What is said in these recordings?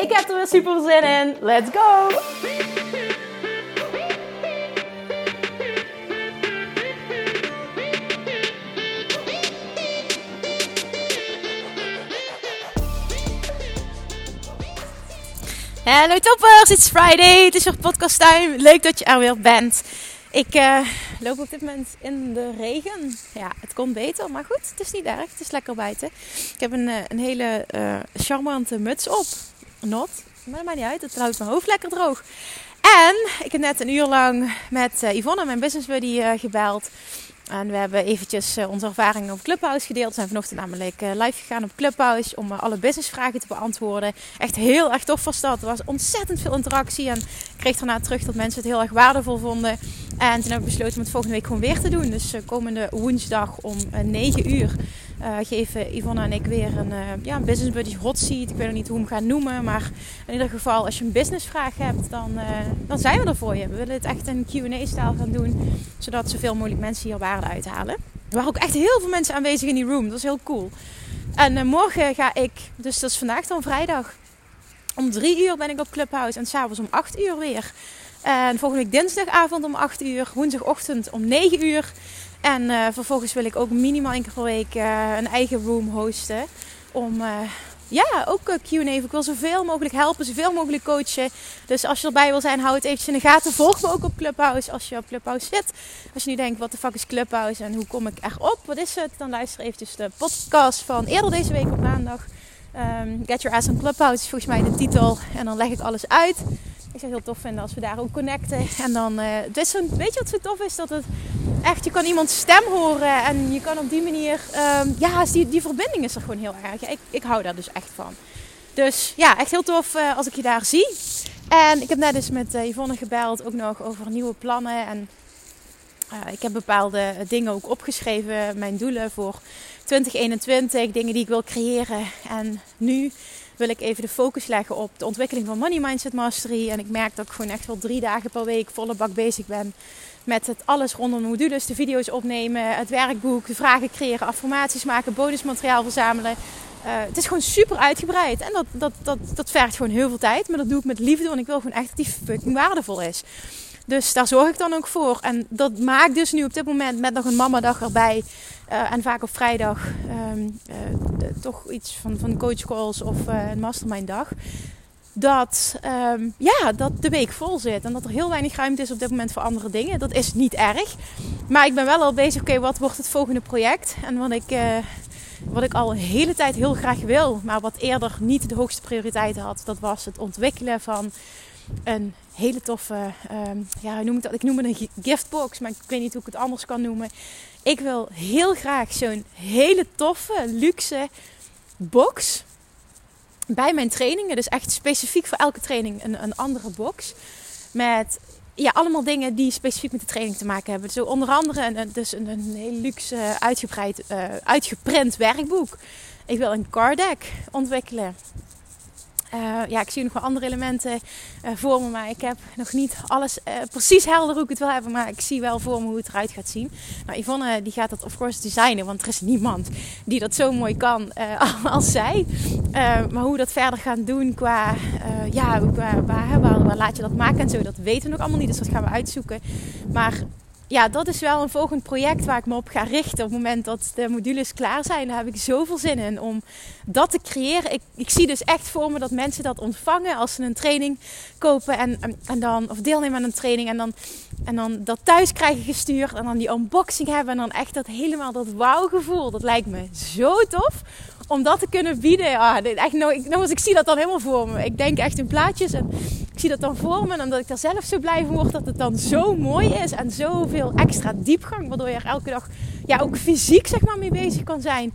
Ik heb er weer super zin in. Let's go! Hallo toppers, it's Friday. Het is weer podcast time. Leuk dat je er weer bent. Ik uh, loop op dit moment in de regen. Ja, het komt beter, maar goed, het is niet erg. Het is lekker buiten. Ik heb een, uh, een hele uh, charmante muts op. Not, maar dat niet uit. Het houdt mijn hoofd lekker droog. En ik heb net een uur lang met Yvonne, mijn business buddy, gebeld. En we hebben eventjes uh, onze ervaringen op Clubhouse gedeeld. We zijn vanochtend namelijk live gegaan op Clubhouse om alle businessvragen te beantwoorden. Echt heel erg tof was dat. Er was ontzettend veel interactie en ik kreeg daarna terug dat mensen het heel erg waardevol vonden. En toen hebben we besloten om het volgende week gewoon weer te doen. Dus komende woensdag om 9 uur geven Yvonne en ik weer een, ja, een business buddy hot seat. Ik weet nog niet hoe we hem gaan noemen, maar in ieder geval als je een businessvraag hebt, dan, dan zijn we er voor je. We willen het echt een Q&A-stijl gaan doen, zodat zoveel mogelijk mensen hier waarde uithalen. Er waren ook echt heel veel mensen aanwezig in die room. Dat was heel cool. En uh, morgen ga ik, dus dat is vandaag dan vrijdag. Om drie uur ben ik op Clubhouse en s'avonds om acht uur weer. En volgende week dinsdagavond om 8 uur, woensdagochtend om 9 uur. En uh, vervolgens wil ik ook minimaal één keer week uh, een eigen room hosten. Om ja, ook eh, Q&A. Ik wil zoveel mogelijk helpen, zoveel mogelijk coachen. Dus als je erbij wil zijn, hou het eventjes in de gaten. Volg me ook op Clubhouse als je op Clubhouse zit. Als je nu denkt, wat de fuck is Clubhouse en hoe kom ik erop? Wat is het? Dan luister eventjes de podcast van eerder deze week op maandag. Um, Get Your Ass on Clubhouse is volgens mij de titel. En dan leg ik alles uit. Ik zou het heel tof vinden als we daar ook connecten. En dan, dus weet je wat zo tof is? Dat het echt, je kan iemands stem horen. En je kan op die manier, um, ja, die, die verbinding is er gewoon heel erg. Ik, ik hou daar dus echt van. Dus ja, echt heel tof uh, als ik je daar zie. En ik heb net eens met uh, Yvonne gebeld, ook nog over nieuwe plannen. En ik heb bepaalde dingen ook opgeschreven, mijn doelen voor 2021, dingen die ik wil creëren. En nu wil ik even de focus leggen op de ontwikkeling van Money Mindset Mastery. En ik merk dat ik gewoon echt wel drie dagen per week volle bak bezig ben met het alles rondom de modules, de video's opnemen, het werkboek, de vragen creëren, affirmaties maken, bonusmateriaal verzamelen. Uh, het is gewoon super uitgebreid. En dat, dat, dat, dat vergt gewoon heel veel tijd. Maar dat doe ik met liefde, want ik wil gewoon echt dat die fucking waardevol is. Dus daar zorg ik dan ook voor. En dat maakt dus nu op dit moment met nog een mamadag erbij. Uh, en vaak op vrijdag uh, de, toch iets van, van coachcalls of een mastermind dag. Dat, um, ja, dat de week vol zit. En dat er heel weinig ruimte is op dit moment voor andere dingen. Dat is niet erg. Maar ik ben wel al bezig. Oké, wat wordt het volgende project? En wat ik, wat ik al een hele tijd heel graag wil. Maar wat eerder niet de hoogste prioriteit had. Dat was het ontwikkelen van een hele toffe, um, ja, noem het dat? Ik noem het een giftbox, maar ik weet niet hoe ik het anders kan noemen. Ik wil heel graag zo'n hele toffe, luxe box bij mijn trainingen. Dus echt specifiek voor elke training een, een andere box. Met ja, allemaal dingen die specifiek met de training te maken hebben. Zo onder andere een, dus een, een heel luxe, uitgebreid, uh, uitgeprint werkboek. Ik wil een card deck ontwikkelen. Uh, ja, ik zie nog wel andere elementen uh, voor me, maar ik heb nog niet alles uh, precies helder hoe ik het wil hebben. Maar ik zie wel voor me hoe het eruit gaat zien. Nou, Yvonne die gaat dat of course designen, want er is niemand die dat zo mooi kan als zij. maar hoe we dat verder gaan doen qua, ja, qua waar, waar, waar, laat je dat maken en zo, dat weten we nog allemaal niet. Dus dat gaan we uitzoeken. Maar ja, dat is wel een volgend project waar ik me op ga richten. Op het moment dat de modules klaar zijn, daar heb ik zoveel zin in om dat te creëren. Ik, ik zie dus echt voor me dat mensen dat ontvangen als ze een training kopen en, en, dan, of deelnemen aan een training en dan, en dan dat thuis krijgen gestuurd en dan die unboxing hebben en dan echt dat helemaal dat wauw gevoel. Dat lijkt me zo tof om dat te kunnen bieden. Ah, echt, nou, ik, nou, ik zie dat dan helemaal voor me. Ik denk echt in plaatjes en zie dat dan voor me. Omdat ik daar zelf zo blij van word dat het dan zo mooi is en zoveel extra diepgang. Waardoor je er elke dag ja, ook fysiek zeg maar, mee bezig kan zijn.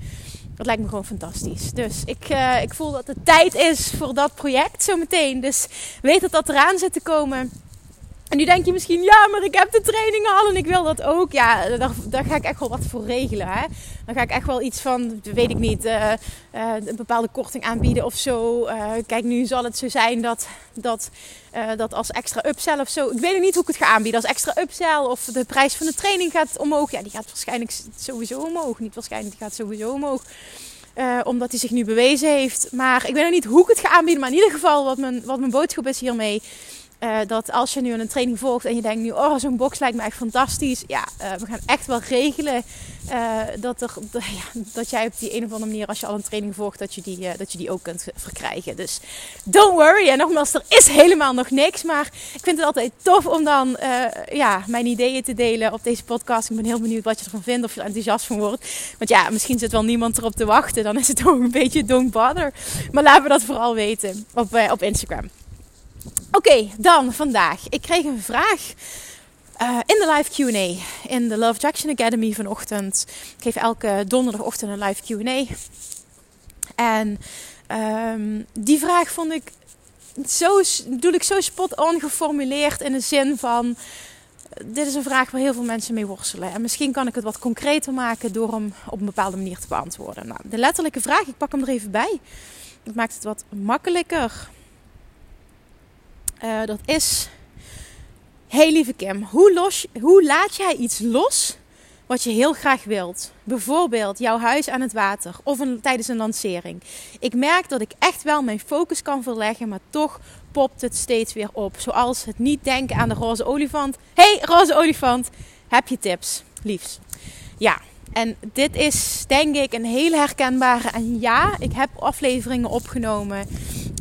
dat lijkt me gewoon fantastisch. Dus ik, uh, ik voel dat het tijd is voor dat project zometeen. Dus weet dat dat eraan zit te komen. En nu denk je misschien, ja, maar ik heb de trainingen al en ik wil dat ook. Ja, daar, ga ik echt wel wat voor regelen. Hè? Dan ga ik echt wel iets van, weet ik niet, uh, uh, een bepaalde korting aanbieden of zo. Uh, kijk, nu zal het zo zijn dat, dat, dat als extra upsell of zo. Ik weet niet hoe ik het ga aanbieden. Als extra upsell of de prijs van de training gaat omhoog. Ja, die gaat waarschijnlijk sowieso omhoog. Niet waarschijnlijk, die gaat sowieso omhoog. omdat hij zich nu bewezen heeft. Maar ik weet nog niet hoe ik het ga aanbieden. Maar in ieder geval, wat mijn, wat mijn boodschap is hiermee uh, dat als je nu een training volgt en je denkt nu, oh zo'n box lijkt me echt fantastisch. Ja, uh, we gaan echt wel regelen uh, dat, er, ja, dat jij op die een of andere manier, als je al een training volgt, dat je die, dat je die ook kunt verkrijgen. Dus don't worry. En nogmaals, er is helemaal nog niks. Maar ik vind het altijd tof om dan ja, mijn ideeën te delen op deze podcast. Ik ben heel benieuwd wat je ervan vindt, of je er enthousiast van wordt. Want ja, misschien zit wel niemand erop te wachten. Dan is het ook een beetje don't bother. Maar laten we dat vooral weten op, op Instagram. Oké, dan vandaag. Ik kreeg een vraag uh, in de live QA in de Love Jackson Academy vanochtend. Ik geef elke donderdagochtend een live QA. En um, die vraag vond ik zo, doe ik zo spot on geformuleerd in de zin van. Dit is een vraag waar heel veel mensen mee worstelen. En misschien kan ik het wat concreter maken door hem op een bepaalde manier te beantwoorden. Nou, de letterlijke vraag, ik pak hem er even bij. Het maakt het wat makkelijker. Uh, dat is: Hey lieve Kim, hoe, los, hoe laat jij iets los wat je heel graag wilt? Bijvoorbeeld jouw huis aan het water of een, tijdens een lancering. Ik merk dat ik echt wel mijn focus kan verleggen, maar toch popt het steeds weer op. Zoals het niet denken aan de roze olifant. Hey, roze olifant, heb je tips? Liefs. Ja, en dit is denk ik een hele herkenbare. En ja, ik heb afleveringen opgenomen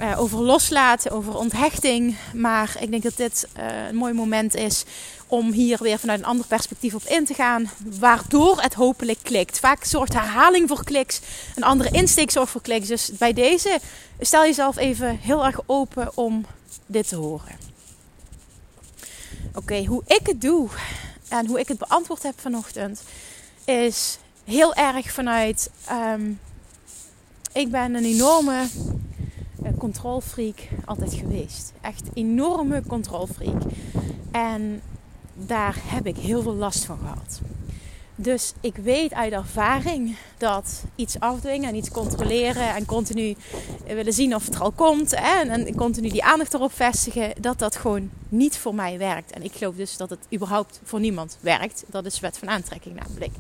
uh, over loslaten, over onthechting. Maar ik denk dat dit uh, een mooi moment is om hier weer vanuit een ander perspectief op in te gaan. Waardoor het hopelijk klikt. Vaak zorgt herhaling voor kliks. Een andere insteek zorgt voor kliks. Dus bij deze stel jezelf even heel erg open om dit te horen. Oké, hoe ik het doe en hoe ik het beantwoord heb vanochtend is heel erg vanuit. Um, ik ben een enorme controlfreak altijd geweest. Echt enorme controlfreak. En daar heb ik heel veel last van gehad. Dus ik weet uit ervaring dat iets afdwingen en iets controleren en continu willen zien of het er al komt hè, en continu die aandacht erop vestigen, dat dat gewoon niet voor mij werkt. En ik geloof dus dat het überhaupt voor niemand werkt. Dat is wet van aantrekking namelijk.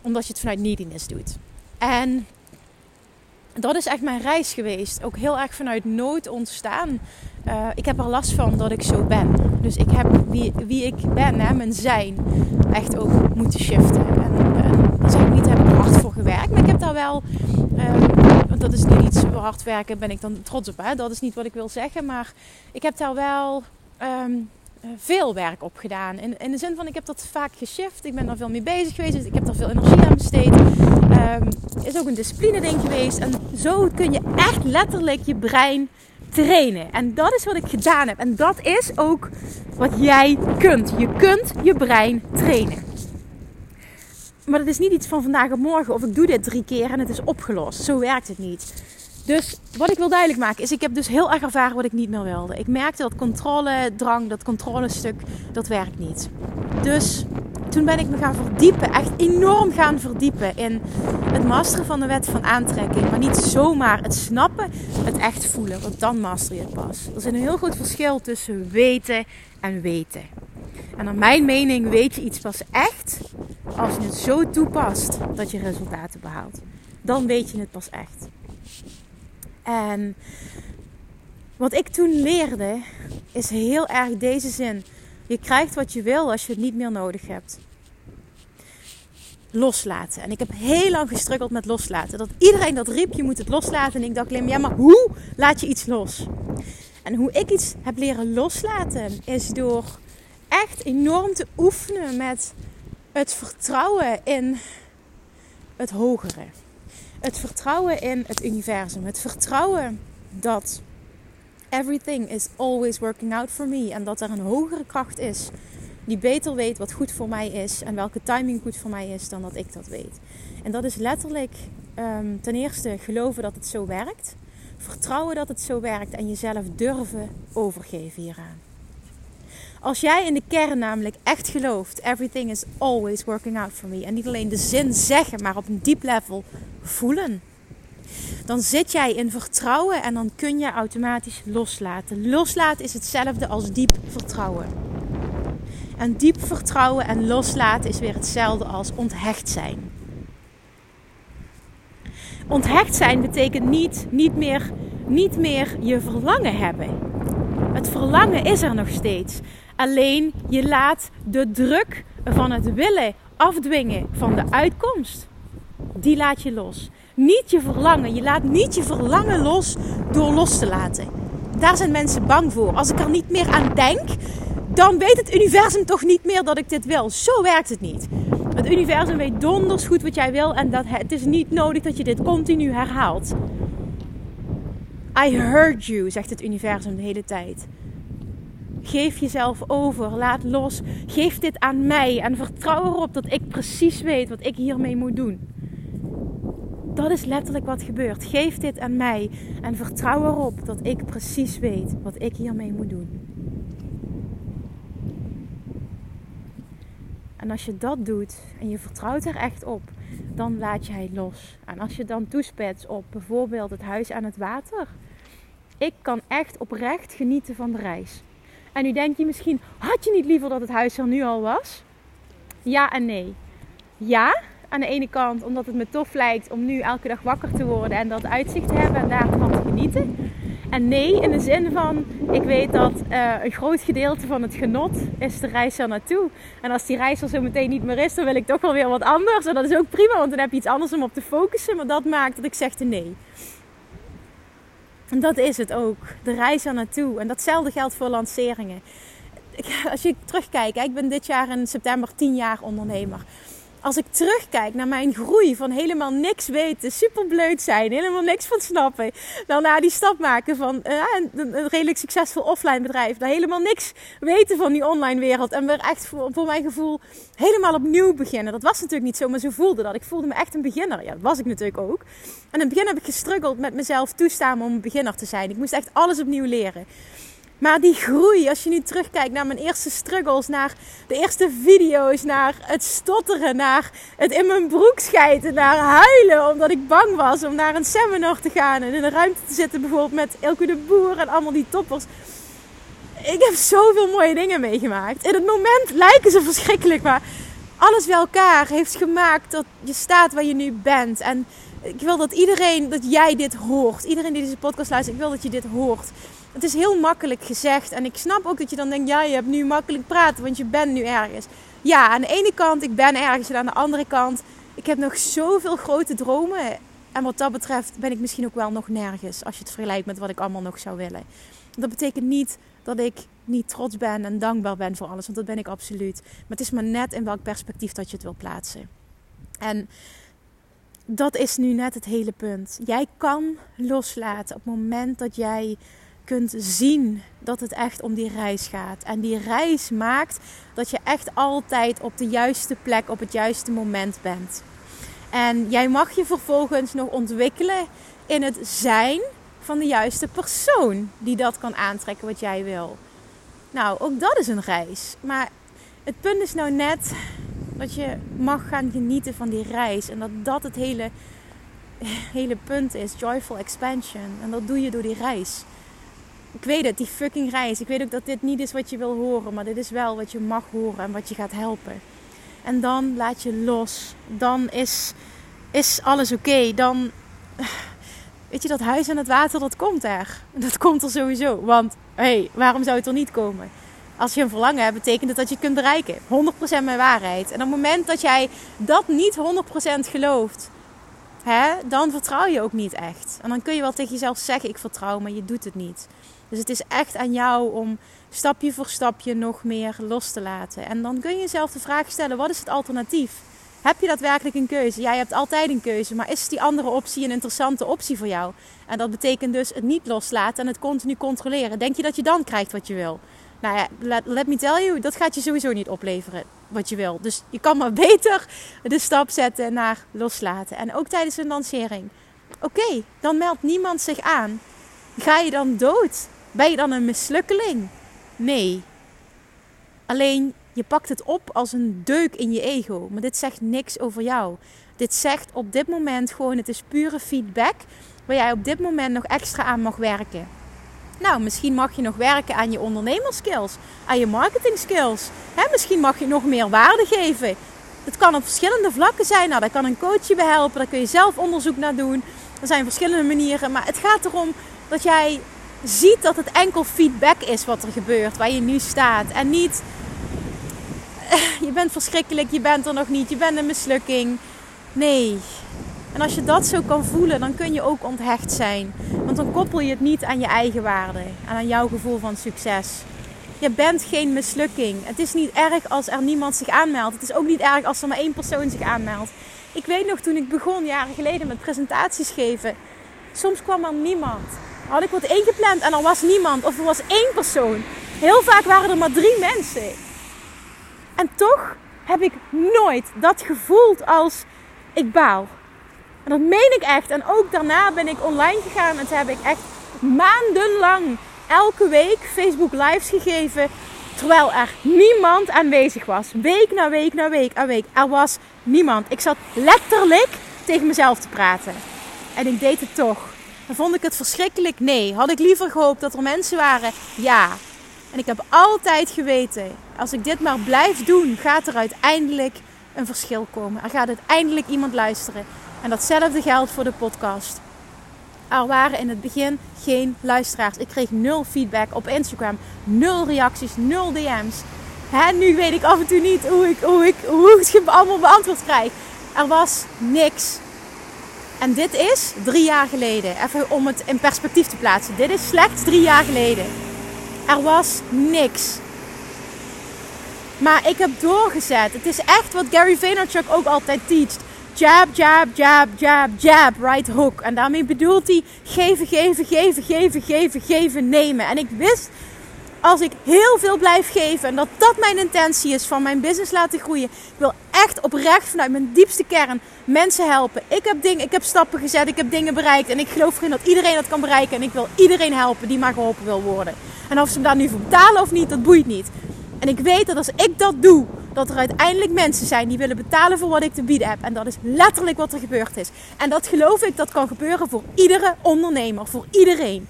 Omdat je het vanuit neediness doet. En dat is echt mijn reis geweest. Ook heel erg vanuit nood ontstaan. Uh, ik heb er last van dat ik zo ben. Dus ik heb wie, wie ik ben, hè, mijn zijn, echt ook moeten shiften. En uh, ik niet, heb ik hard voor gewerkt. Maar ik heb daar wel, uh, want dat is niet iets hard werken, ben ik dan trots op. Hè? Dat is niet wat ik wil zeggen. Maar ik heb daar wel um, veel werk op gedaan. In, in de zin van, ik heb dat vaak geshift. Ik ben daar veel mee bezig geweest. Dus ik heb daar veel energie aan besteed. Um, is ook een discipline ding geweest. En zo kun je echt letterlijk je brein trainen. En dat is wat ik gedaan heb. En dat is ook wat jij kunt. Je kunt je brein trainen. Maar dat is niet iets van vandaag op morgen. Of ik doe dit drie keer en het is opgelost. Zo werkt het niet. Dus wat ik wil duidelijk maken is, ik heb dus heel erg ervaren wat ik niet meer wilde. Ik merkte dat controledrang, dat controlestuk, dat werkt niet. Dus toen ben ik me gaan verdiepen, echt enorm gaan verdiepen in het masteren van de wet van aantrekking. Maar niet zomaar het snappen, het echt voelen, want dan master je het pas. Er is een heel groot verschil tussen weten en weten. En naar mijn mening weet je iets pas echt als je het zo toepast dat je resultaten behaalt. Dan weet je het pas echt. En wat ik toen leerde is heel erg deze zin. Je krijgt wat je wil als je het niet meer nodig hebt. Loslaten. En ik heb heel lang gestruggeld met loslaten. Dat iedereen dat riep, je moet het loslaten. En ik dacht alleen ja, maar hoe laat je iets los? En hoe ik iets heb leren loslaten, is door echt enorm te oefenen met het vertrouwen in het hogere. Het vertrouwen in het universum. Het vertrouwen dat everything is always working out for me. En dat er een hogere kracht is die beter weet wat goed voor mij is en welke timing goed voor mij is dan dat ik dat weet. En dat is letterlijk ehm, ten eerste geloven dat het zo werkt, vertrouwen dat het zo werkt en jezelf durven overgeven hieraan. Als jij in de kern namelijk echt gelooft, everything is always working out for me. En niet alleen de zin zeggen, maar op een diep level voelen. Dan zit jij in vertrouwen en dan kun je automatisch loslaten. Loslaten is hetzelfde als diep vertrouwen. En diep vertrouwen en loslaten is weer hetzelfde als onthecht zijn. Onthecht zijn betekent niet, niet, meer, niet meer je verlangen hebben. Het verlangen is er nog steeds. Alleen je laat de druk van het willen afdwingen van de uitkomst. Die laat je los. Niet je verlangen. Je laat niet je verlangen los door los te laten. Daar zijn mensen bang voor. Als ik er niet meer aan denk, dan weet het universum toch niet meer dat ik dit wil. Zo werkt het niet. Het universum weet donders goed wat jij wil en dat het is niet nodig dat je dit continu herhaalt. I heard you, zegt het universum de hele tijd. Geef jezelf over, laat los. Geef dit aan mij en vertrouw erop dat ik precies weet wat ik hiermee moet doen. Dat is letterlijk wat gebeurt. Geef dit aan mij en vertrouw erop dat ik precies weet wat ik hiermee moet doen. En als je dat doet en je vertrouwt er echt op, dan laat jij los. En als je dan toespetst op bijvoorbeeld het huis aan het water. Ik kan echt oprecht genieten van de reis. En nu denk je misschien, had je niet liever dat het huis er nu al was? Ja en nee. Ja, aan de ene kant omdat het me tof lijkt om nu elke dag wakker te worden en dat uitzicht te hebben en daarvan te genieten. En nee, in de zin van, ik weet dat uh, een groot gedeelte van het genot is de reis er naartoe. En als die reis er zo meteen niet meer is, dan wil ik toch wel weer wat anders. En dat is ook prima, want dan heb je iets anders om op te focussen. Maar dat maakt dat ik zeg de nee. En dat is het ook. De reis er naartoe. En datzelfde geldt voor lanceringen. Als je terugkijkt, ik ben dit jaar in september 10 jaar ondernemer als ik terugkijk naar mijn groei van helemaal niks weten, super zijn, helemaal niks van snappen, dan naar die stap maken van uh, een, redelijk succesvol offline bedrijf, naar helemaal niks weten van die online wereld en weer echt voor, voor mijn gevoel helemaal opnieuw beginnen. Dat was natuurlijk niet zo, maar zo voelde dat. Ik voelde me echt een beginner. Ja, dat was ik natuurlijk ook. En in het begin heb ik gestruggeld met mezelf toestaan om een beginner te zijn. Ik moest echt alles opnieuw leren. Maar die groei, als je nu terugkijkt naar mijn eerste struggles, naar de eerste video's, naar het stotteren, naar het in mijn broek schijten, naar huilen omdat ik bang was om naar een seminar te gaan en in een ruimte te zitten, bijvoorbeeld met Elke de Boer en allemaal die toppers. Ik heb zoveel mooie dingen meegemaakt. In het moment lijken ze verschrikkelijk, maar alles bij elkaar heeft gemaakt dat je staat waar je nu bent. En ik wil dat iedereen, dat jij dit hoort. Iedereen die deze podcast luistert, ik wil dat je dit hoort. Het is heel makkelijk gezegd. En ik snap ook dat je dan denkt, ja, je hebt nu makkelijk praten, want je bent nu ergens. Ja, aan de ene kant, ik ben ergens. En aan de andere kant, ik heb nog zoveel grote dromen. En wat dat betreft ben ik misschien ook wel nog nergens. Als je het vergelijkt met wat ik allemaal nog zou willen. Dat betekent niet dat ik niet trots ben en dankbaar ben voor alles. Want dat ben ik absoluut. Maar het is maar net in welk perspectief dat je het wil plaatsen. En dat is nu net het hele punt. Jij kan loslaten op het moment dat jij kunt zien dat het echt om die reis gaat. En die reis maakt dat je echt altijd op de juiste plek, op het juiste moment bent. En jij mag je vervolgens nog ontwikkelen in het zijn van de juiste persoon die dat kan aantrekken wat jij wil. Nou, ook dat is een reis. Maar het punt is nou net dat je mag gaan genieten van die reis. En dat dat het hele, hele punt is. Joyful expansion. En dat doe je door die reis. Ik weet het, die fucking reis. Ik weet ook dat dit niet is wat je wil horen. Maar dit is wel wat je mag horen en wat je gaat helpen. En dan laat je los. Dan is, is alles oké. Dan... Weet je, dat huis en het water, dat komt er. Dat komt er sowieso. Want, hé, hey, waarom zou het er niet komen? als je een verlangen hebt, betekent het dat je kunt bereiken. 100% mijn waarheid. En op het moment dat jij dat niet 100% gelooft, hè, dan vertrouw je ook niet echt. En dan kun je wel tegen jezelf zeggen: Ik vertrouw, maar je doet het niet. Dus het is echt aan jou om stapje voor stapje nog meer los te laten. En dan kun je jezelf de vraag stellen: wat is het alternatief? Heb je daadwerkelijk een keuze? Jij hebt altijd een keuze, maar is die andere optie een interessante optie voor jou? En dat betekent dus het niet loslaten en het continu controleren. Denk je dat je dan krijgt wat je wil? Nou ja, let, let me tell you, dat gaat je sowieso niet opleveren wat je wil. Dus je kan maar beter de stap zetten naar loslaten. En ook tijdens een lancering. Oké, dan meldt niemand zich aan. Ga je dan dood? Ben je dan een mislukkeling? Nee. Alleen je pakt het op als een deuk in je ego. Maar dit zegt niks over jou. Dit zegt op dit moment gewoon: het is pure feedback waar jij op dit moment nog extra aan mag werken. Nou, misschien mag je nog werken aan je ondernemerskills, aan je marketing skills. misschien mag je nog meer waarde geven. Het kan op verschillende vlakken zijn. Nou, daar kan een coach je bij helpen. Daar kun je zelf onderzoek naar doen. Er zijn verschillende manieren. Maar het gaat erom dat jij ziet dat het enkel feedback is wat er gebeurt, waar je nu staat. En niet, je bent verschrikkelijk, je bent er nog niet, je bent een mislukking. Nee. En als je dat zo kan voelen, dan kun je ook onthecht zijn. Want dan koppel je het niet aan je eigen waarde en aan jouw gevoel van succes. Je bent geen mislukking. Het is niet erg als er niemand zich aanmeldt. Het is ook niet erg als er maar één persoon zich aanmeldt. Ik weet nog toen ik begon, jaren geleden, met presentaties geven. Soms kwam er niemand. Had ik wat ingepland en er was niemand. Of er was één persoon. Heel vaak waren er maar drie mensen. En toch heb ik nooit dat gevoeld als ik baal. En dat meen ik echt. En ook daarna ben ik online gegaan en toen heb ik echt maandenlang elke week Facebook lives gegeven. Terwijl er niemand aanwezig was. Week na week na week na week. Er was niemand. Ik zat letterlijk tegen mezelf te praten. En ik deed het toch. Vond ik het verschrikkelijk? Nee. Had ik liever gehoopt dat er mensen waren? Ja. En ik heb altijd geweten, als ik dit maar blijf doen, gaat er uiteindelijk een verschil komen. Er gaat uiteindelijk iemand luisteren. En datzelfde geldt voor de podcast. Er waren in het begin geen luisteraars. Ik kreeg nul feedback op Instagram, nul reacties, nul DM's. Hè, nu weet ik af en toe niet hoe ik, hoe ik, hoe ik het allemaal beantwoord krijg. Er was niks. En dit is drie jaar geleden. Even om het in perspectief te plaatsen. Dit is slechts drie jaar geleden. Er was niks. Maar ik heb doorgezet. Het is echt wat Gary Vaynerchuk ook altijd teacht. Jab, jab, jab, jab, jab, right hook. En daarmee bedoelt hij geven, geven, geven, geven, geven, geven, nemen. En ik wist als ik heel veel blijf geven en dat dat mijn intentie is van mijn business laten groeien. Ik wil echt oprecht vanuit mijn diepste kern mensen helpen. Ik heb dingen, ik heb stappen gezet, ik heb dingen bereikt en ik geloof erin dat iedereen dat kan bereiken en ik wil iedereen helpen die maar geholpen wil worden. En of ze me daar nu voor betalen of niet, dat boeit niet. En ik weet dat als ik dat doe, dat er uiteindelijk mensen zijn die willen betalen voor wat ik te bieden heb. En dat is letterlijk wat er gebeurd is. En dat geloof ik, dat kan gebeuren voor iedere ondernemer, voor iedereen.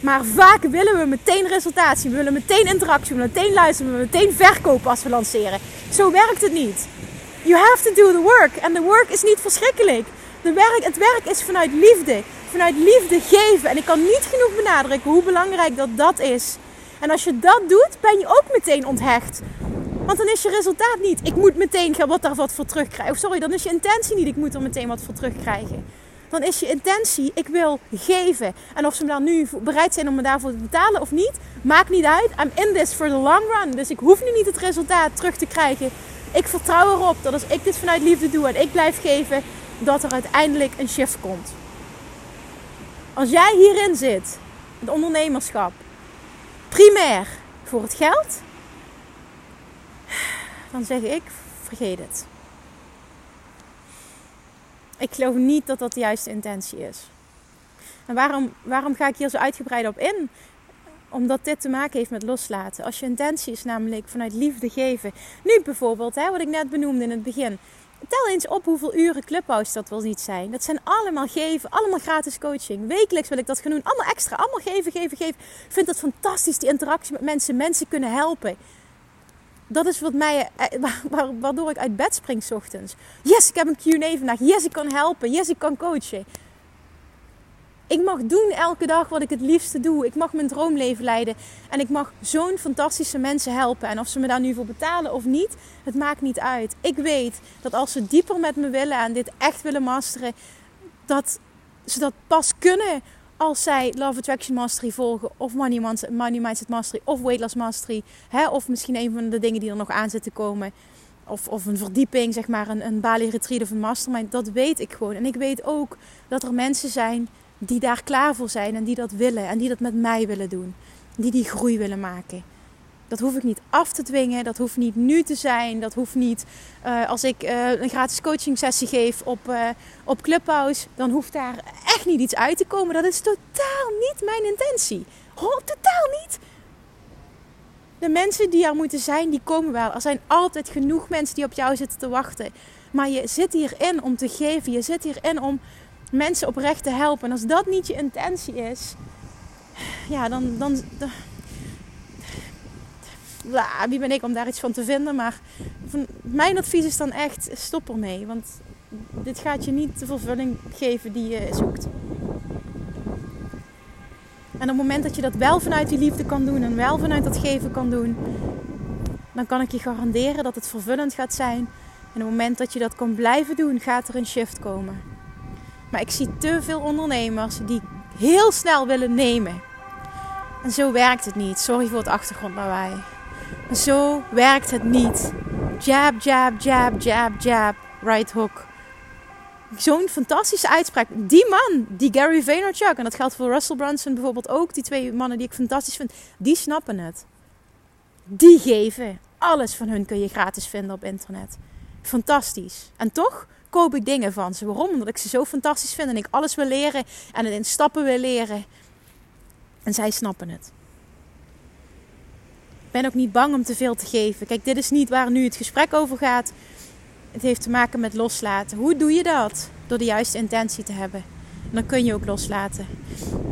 Maar vaak willen we meteen resultatie, we willen meteen interactie, we willen meteen luisteren, we willen meteen verkopen als we lanceren. Zo werkt het niet. You have to do the work. En de work is niet verschrikkelijk. De werk, het werk is vanuit liefde. Vanuit liefde geven. En ik kan niet genoeg benadrukken hoe belangrijk dat dat is. En als je dat doet, ben je ook meteen onthecht. Want dan is je resultaat niet. Ik moet meteen wat daar wat voor terugkrijgen. Of sorry, dan is je intentie niet. Ik moet er meteen wat voor terugkrijgen dan is je intentie, ik wil geven. En of ze dan nu bereid zijn om me daarvoor te betalen of niet, maakt niet uit. I'm in this for the long run. Dus ik hoef nu niet het resultaat terug te krijgen. Ik vertrouw erop dat als ik dit vanuit liefde doe en ik blijf geven, dat er uiteindelijk een shift komt. Als jij hierin zit, het ondernemerschap, primair voor het geld, dan zeg ik, vergeet het. Ik geloof niet dat dat de juiste intentie is. En waarom, waarom ga ik hier zo uitgebreid op in? Omdat dit te maken heeft met loslaten. Als je intentie is namelijk vanuit liefde geven. Nu bijvoorbeeld, hè, wat ik net benoemde in het begin. Tel eens op hoeveel uren Clubhouse dat wel niet zijn. Dat zijn allemaal geven, allemaal gratis coaching. Wekelijks wil ik dat gaan doen. Allemaal extra, allemaal geven, geven, geven. Ik vind het fantastisch, die interactie met mensen. Mensen kunnen helpen dat is wat mij, eh, waardoor ik uit bed spring s ochtends. Yes, ik heb een Q&A vandaag. Yes, ik kan helpen. Yes, ik kan coachen. Ik mag doen elke dag wat ik het liefste doe. Ik mag mijn droomleven leiden. En ik mag zo'n fantastische mensen helpen. En of ze me daar nu voor betalen of niet, het maakt niet uit. Ik weet dat als ze dieper met me willen en dit echt willen masteren, dat ze dat pas kunnen als zij Love Attraction Mastery volgen, of Money, Mindset Mastery, of Weight Loss Mastery, hè, of misschien een van de dingen die er nog aan zitten komen, of, of een verdieping, zeg maar, een, een Bali Retreat of een Mastermind, dat weet ik gewoon. En ik weet ook dat er mensen zijn die daar klaar voor zijn en die dat willen en die dat met mij willen doen. die die groei willen maken. Dat hoef ik niet af te dwingen. Dat hoeft niet nu te zijn. Dat hoeft niet uh, als ik uh, een gratis coaching sessie geef op, uh, op Clubhouse. Dan hoeft daar niet iets uit te komen. Dat is totaal niet mijn intentie. Oh, totaal niet. De mensen die er moeten zijn, die komen wel. Er zijn altijd genoeg mensen die op jou zitten te wachten. Maar je zit hierin om te geven. Je zit hierin om mensen oprecht te helpen. En als dat niet je intentie is, ja, dan, dan, dan wie ben ik om daar iets van te vinden? Maar van, mijn advies is dan echt: stop ermee. Want dit gaat je niet de vervulling geven die je zoekt. En op het moment dat je dat wel vanuit die liefde kan doen en wel vanuit dat geven kan doen, dan kan ik je garanderen dat het vervullend gaat zijn. En op het moment dat je dat kan blijven doen, gaat er een shift komen. Maar ik zie te veel ondernemers die heel snel willen nemen. En zo werkt het niet. Sorry voor het achtergrondlawaai. Zo werkt het niet. Jab, jab, jab, jab, jab, right hook. Zo'n fantastische uitspraak. Die man, die Gary Vaynerchuk, en dat geldt voor Russell Brunson bijvoorbeeld ook, die twee mannen die ik fantastisch vind, die snappen het. Die geven. Alles van hun kun je gratis vinden op internet. Fantastisch. En toch koop ik dingen van ze. Waarom? Omdat ik ze zo fantastisch vind en ik alles wil leren en het in stappen wil leren. En zij snappen het ben ook niet bang om te veel te geven. Kijk, dit is niet waar nu het gesprek over gaat. Het heeft te maken met loslaten. Hoe doe je dat? Door de juiste intentie te hebben. En dan kun je ook loslaten.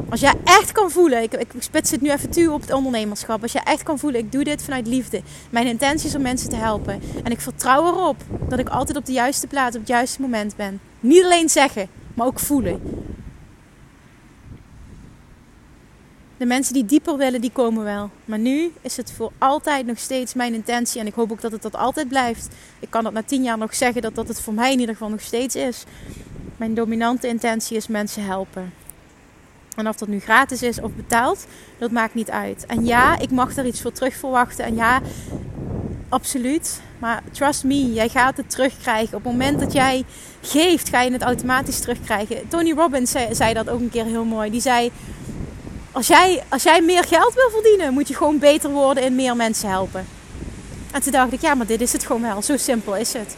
Als jij echt kan voelen, ik, ik spits het nu even toe op het ondernemerschap. Als jij echt kan voelen, ik doe dit vanuit liefde. Mijn intentie is om mensen te helpen. En ik vertrouw erop dat ik altijd op de juiste plaats, op het juiste moment ben. Niet alleen zeggen, maar ook voelen. De mensen die dieper willen, die komen wel. Maar nu is het voor altijd nog steeds mijn intentie. En ik hoop ook dat het dat altijd blijft. Ik kan dat na tien jaar nog zeggen dat dat het voor mij in ieder geval nog steeds is. Mijn dominante intentie is mensen helpen. En of dat nu gratis is of betaald, dat maakt niet uit. En ja, ik mag er iets voor terug verwachten. En ja, absoluut. Maar trust me, jij gaat het terugkrijgen. Op het moment dat jij geeft, ga je het automatisch terugkrijgen. Tony Robbins zei, zei dat ook een keer heel mooi. Die zei als jij, als jij meer geld wil verdienen, moet je gewoon beter worden in meer mensen helpen. En toen dacht ik, ja, maar dit is het gewoon wel. Zo simpel is het.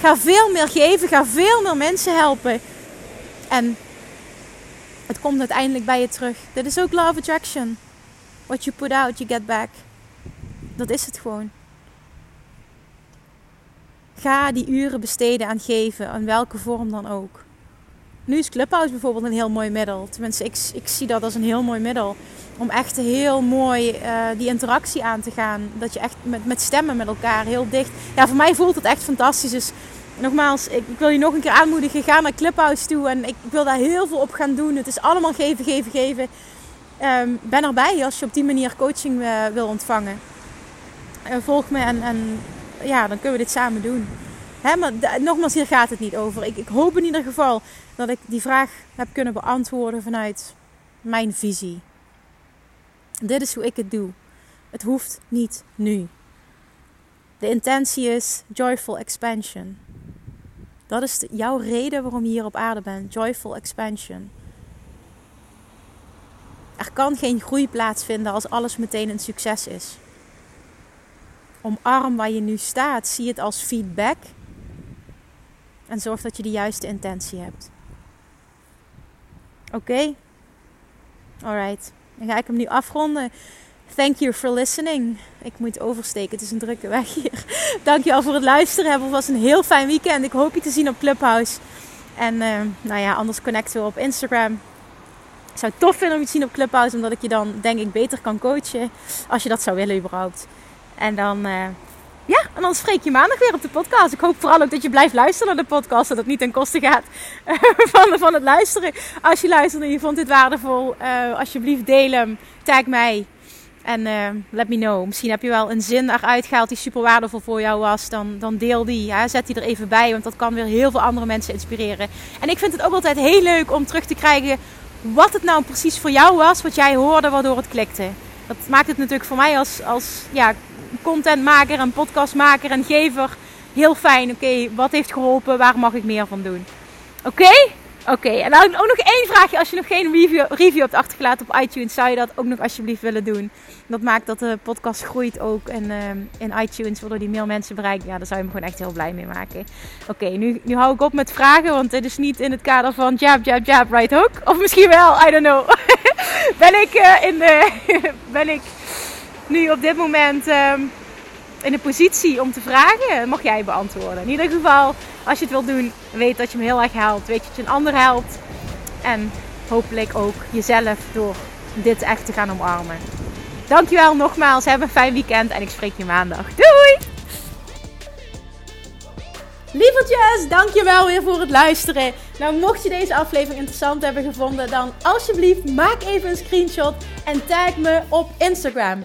Ga veel meer geven, ga veel meer mensen helpen. En het komt uiteindelijk bij je terug. Dit is ook love attraction. What you put out, you get back. Dat is het gewoon. Ga die uren besteden aan geven, in welke vorm dan ook. Nu is Clubhouse bijvoorbeeld een heel mooi middel. Tenminste, ik, ik zie dat als een heel mooi middel. Om echt heel mooi uh, die interactie aan te gaan. Dat je echt met, met stemmen met elkaar heel dicht. Ja, voor mij voelt het echt fantastisch. Dus nogmaals, ik, wil je nog een keer aanmoedigen. Ga naar Clubhouse toe. En ik, wil daar heel veel op gaan doen. Het is allemaal geven, geven, geven. Um, ben erbij als je op die manier coaching uh, wil ontvangen. Uh, volg me en, en ja, dan kunnen we dit samen doen. Hè, maar nogmaals, hier gaat het niet over. Ik, ik, hoop in ieder geval dat ik die vraag heb kunnen beantwoorden vanuit mijn visie. Dit is hoe ik het doe. Het hoeft niet nu. De intentie is joyful expansion. Dat is jouw reden waarom je hier op aarde bent. Joyful expansion. Er kan geen groei plaatsvinden als alles meteen een succes is. Omarm waar je nu staat. Zie het als feedback en zorg dat je de juiste intentie hebt. Oké? Okay? Alright. Dan ga ik hem nu afronden. Thank you for listening. Ik moet oversteken, het is een drukke weg hier. Dankjewel voor het luisteren. Het was een heel fijn weekend. Ik hoop je te zien op Clubhouse. En uh, nou ja, anders connecten we op Instagram. Ik zou het tof vinden om je te zien op Clubhouse, omdat ik je dan denk ik beter kan coachen. Als je dat zou willen überhaupt. En dan uh, ja, en dan spreek je maandag weer op de podcast. Ik hoop vooral ook dat je blijft luisteren naar de podcast. Dat het niet ten koste gaat van, van het luisteren. Als je luistert en je vond dit waardevol, uh, alsjeblieft deel hem. Tag mij. En uh, let me know. Misschien heb je wel een zin eruit gehaald die super waardevol voor jou was. Dan, dan deel die. Hè? Zet die er even bij. Want dat kan weer heel veel andere mensen inspireren. En ik vind het ook altijd heel leuk om terug te krijgen wat het nou precies voor jou was. Wat jij hoorde waardoor het klikte. Dat maakt het natuurlijk voor mij als, als ja, contentmaker en podcastmaker en gever heel fijn. Oké, wat heeft geholpen? Waar mag ik meer van doen? Oké? Oké, en dan ook nog één vraagje. Als je nog geen review, review hebt achtergelaten op iTunes, zou je dat ook nog alsjeblieft willen doen. Dat maakt dat de podcast groeit ook in, uh, in iTunes, waardoor die meer mensen bereikt. Ja, daar zou je me gewoon echt heel blij mee maken. Oké, nu, nu hou ik op met vragen, want dit is niet in het kader van jab, jab, jab, right hook. Of misschien wel, I don't know. ben, ik, uh, in de, ben ik nu op dit moment... Um, in de positie om te vragen, mag jij beantwoorden. In ieder geval, als je het wilt doen, weet dat je me heel erg helpt. Weet dat je een ander helpt. En hopelijk ook jezelf door dit echt te gaan omarmen. Dankjewel nogmaals. Heb een fijn weekend en ik spreek je maandag. Doei! Lievertjes, dankjewel weer voor het luisteren. Nou, mocht je deze aflevering interessant hebben gevonden, dan alsjeblieft maak even een screenshot en tag me op Instagram.